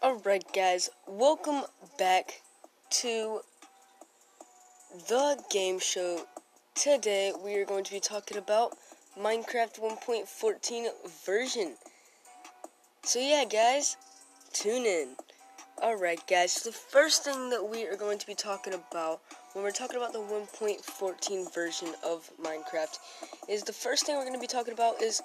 Alright, guys, welcome back to the game show. Today, we are going to be talking about Minecraft 1.14 version. So, yeah, guys, tune in. Alright, guys, so the first thing that we are going to be talking about when we're talking about the 1.14 version of Minecraft is the first thing we're going to be talking about is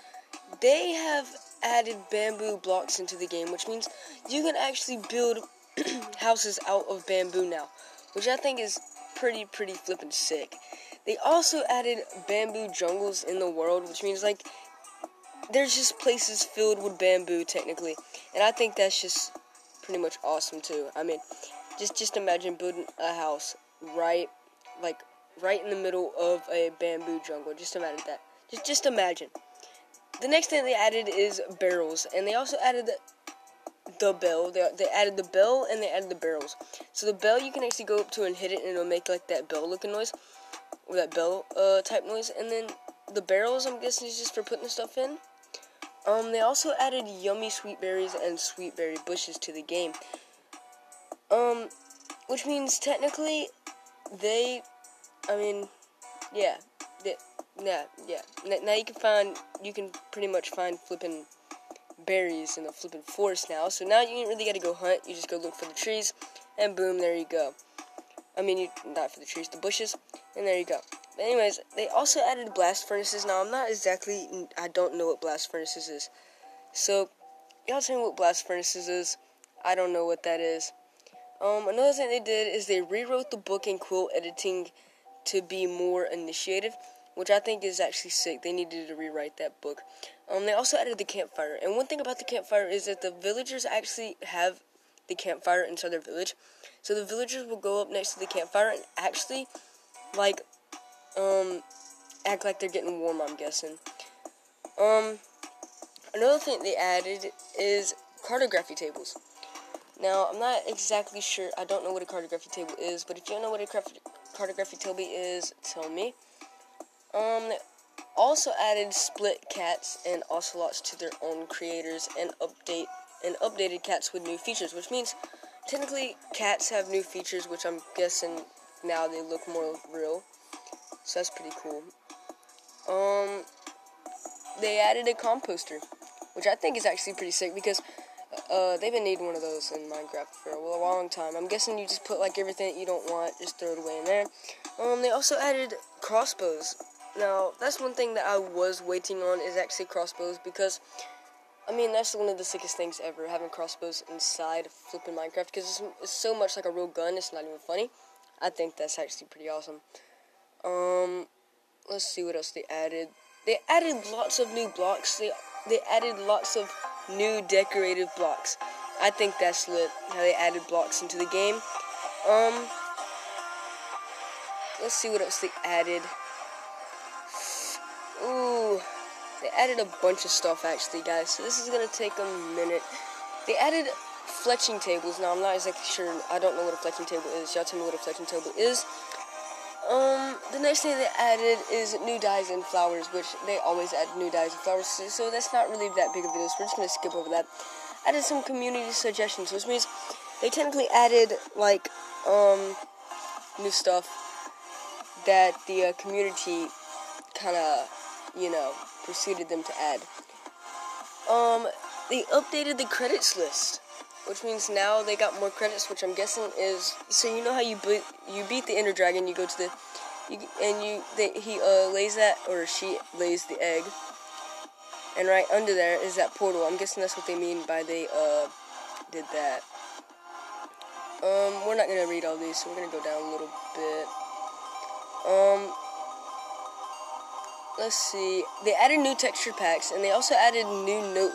they have added bamboo blocks into the game, which means you can actually build houses out of bamboo now, which I think is pretty, pretty flippin' sick. They also added bamboo jungles in the world, which means like there's just places filled with bamboo technically, and I think that's just pretty much awesome too. I mean, just just imagine building a house right, like right in the middle of a bamboo jungle. Just imagine that. Just just imagine the next thing they added is barrels, and they also added the, the bell. They, they added the bell and they added the barrels. So the bell you can actually go up to and hit it, and it'll make like that bell looking noise, or that bell uh, type noise. And then the barrels, I'm guessing, is just for putting stuff in. Um, they also added yummy sweet berries and sweet berry bushes to the game. Um, which means technically, they, I mean, yeah, they, yeah, yeah. Now you can find, you can pretty much find flipping berries in the flipping forest now. So now you ain't really got to go hunt. You just go look for the trees, and boom, there you go. I mean, you not for the trees, the bushes, and there you go. But anyways, they also added blast furnaces. Now I'm not exactly, I don't know what blast furnaces is. So y'all tell me what blast furnaces is. I don't know what that is. Um, another thing they did is they rewrote the book and quill editing to be more initiative which I think is actually sick. They needed to rewrite that book. Um, they also added the campfire, and one thing about the campfire is that the villagers actually have the campfire inside their village. So the villagers will go up next to the campfire and actually, like, um, act like they're getting warm. I'm guessing. Um, another thing they added is cartography tables. Now, I'm not exactly sure. I don't know what a cartography table is, but if you don't know what a cartography table is, tell me. Um, also added split cats and ocelots to their own creators and update and updated cats with new features, which means technically cats have new features, which I'm guessing now they look more real. So that's pretty cool. Um, they added a composter, which I think is actually pretty sick because uh, they've been needing one of those in Minecraft for a long time. I'm guessing you just put like everything that you don't want, just throw it away in there. Um, they also added crossbows, now, that's one thing that I was waiting on is actually crossbows because, I mean, that's one of the sickest things ever, having crossbows inside flipping Minecraft because it's, it's, so much like a real gun, it's not even funny. I think that's actually pretty awesome. Um, let's see what else they added. They added lots of new blocks. They they added lots of new decorative blocks. I think that's lit how they added blocks into the game. Um, let's see what else they added. They added a bunch of stuff actually, guys. So this is gonna take a minute. They added fletching tables. Now I'm not exactly sure. I don't know what a fletching table is. Y'all tell me what a fletching table is. Um, the next thing they added is new dyes and flowers, which they always add new dyes and flowers. So that's not really that big of a deal. So we're just gonna skip over that. Added some community suggestions, which means they technically added like um new stuff that the uh, community kind of you know, proceeded them to add. Um, they updated the credits list, which means now they got more credits, which I'm guessing is so you know how you beat you beat the Ender Dragon, you go to the you, and you they, he uh, lays that or she lays the egg, and right under there is that portal. I'm guessing that's what they mean by they uh did that. Um, we're not gonna read all these, so we're gonna go down a little bit. Um, let's see. They added new texture packs, and they also added new note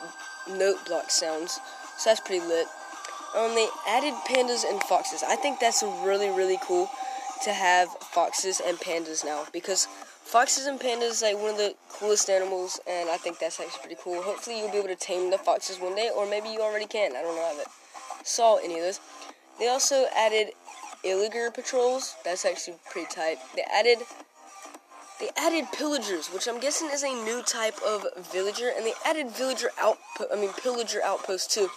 note block sounds. So that's pretty lit. Um, they added pandas and foxes. I think that's really really cool to have foxes and pandas now because foxes and pandas like one of the coolest animals, and I think that's actually pretty cool. Hopefully, you'll be able to tame the foxes one day, or maybe you already can. I don't know. I haven't saw any of those. They also added Illager patrols. That's actually pretty tight. They added they added pillagers, which I'm guessing is a new type of villager, and they added villager outpost. I mean, pillager outpost too.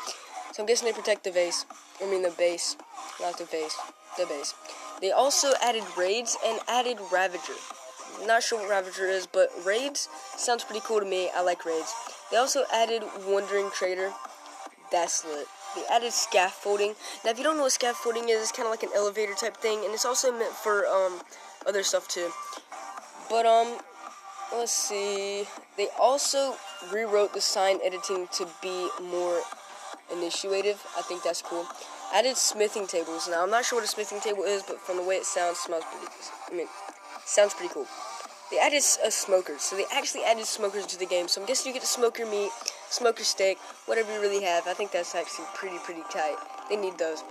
So I'm guessing they protect the base. I mean the base, not the vase, the base. They also added raids and added Ravager. Not sure what Ravager is, but raids sounds pretty cool to me. I like raids. They also added Wandering Trader. That's lit. They added scaffolding. Now, if you don't know what scaffolding is, it's kind of like an elevator type thing, and it's also meant for um other stuff too. But um, let's see. They also rewrote the sign editing to be more initiative. I think that's cool. Added smithing tables. Now I'm not sure what a smithing table is, but from the way it sounds, smells pretty. I mean, sounds pretty cool. They added a smokers, so they actually added smokers to the game. So I'm guessing you get to smoke your meat, smoke your steak, whatever you really have. I think that's actually pretty pretty tight. They need those.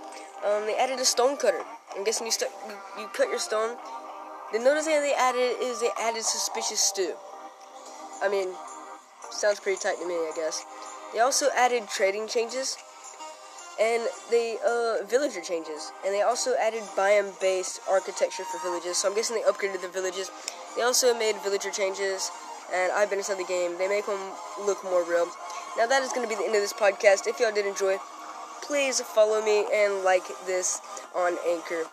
Um, they added a stone cutter. I'm guessing you, st- you cut your stone. The notice thing they added is they added suspicious stew. I mean, sounds pretty tight to me, I guess. They also added trading changes and they uh, villager changes, and they also added biome-based architecture for villages. So I'm guessing they upgraded the villages. They also made villager changes, and I've been inside the game. They make them look more real. Now that is going to be the end of this podcast. If y'all did enjoy, please follow me and like this on Anchor.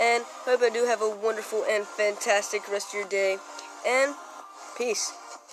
And hope I do have a wonderful and fantastic rest of your day. And peace.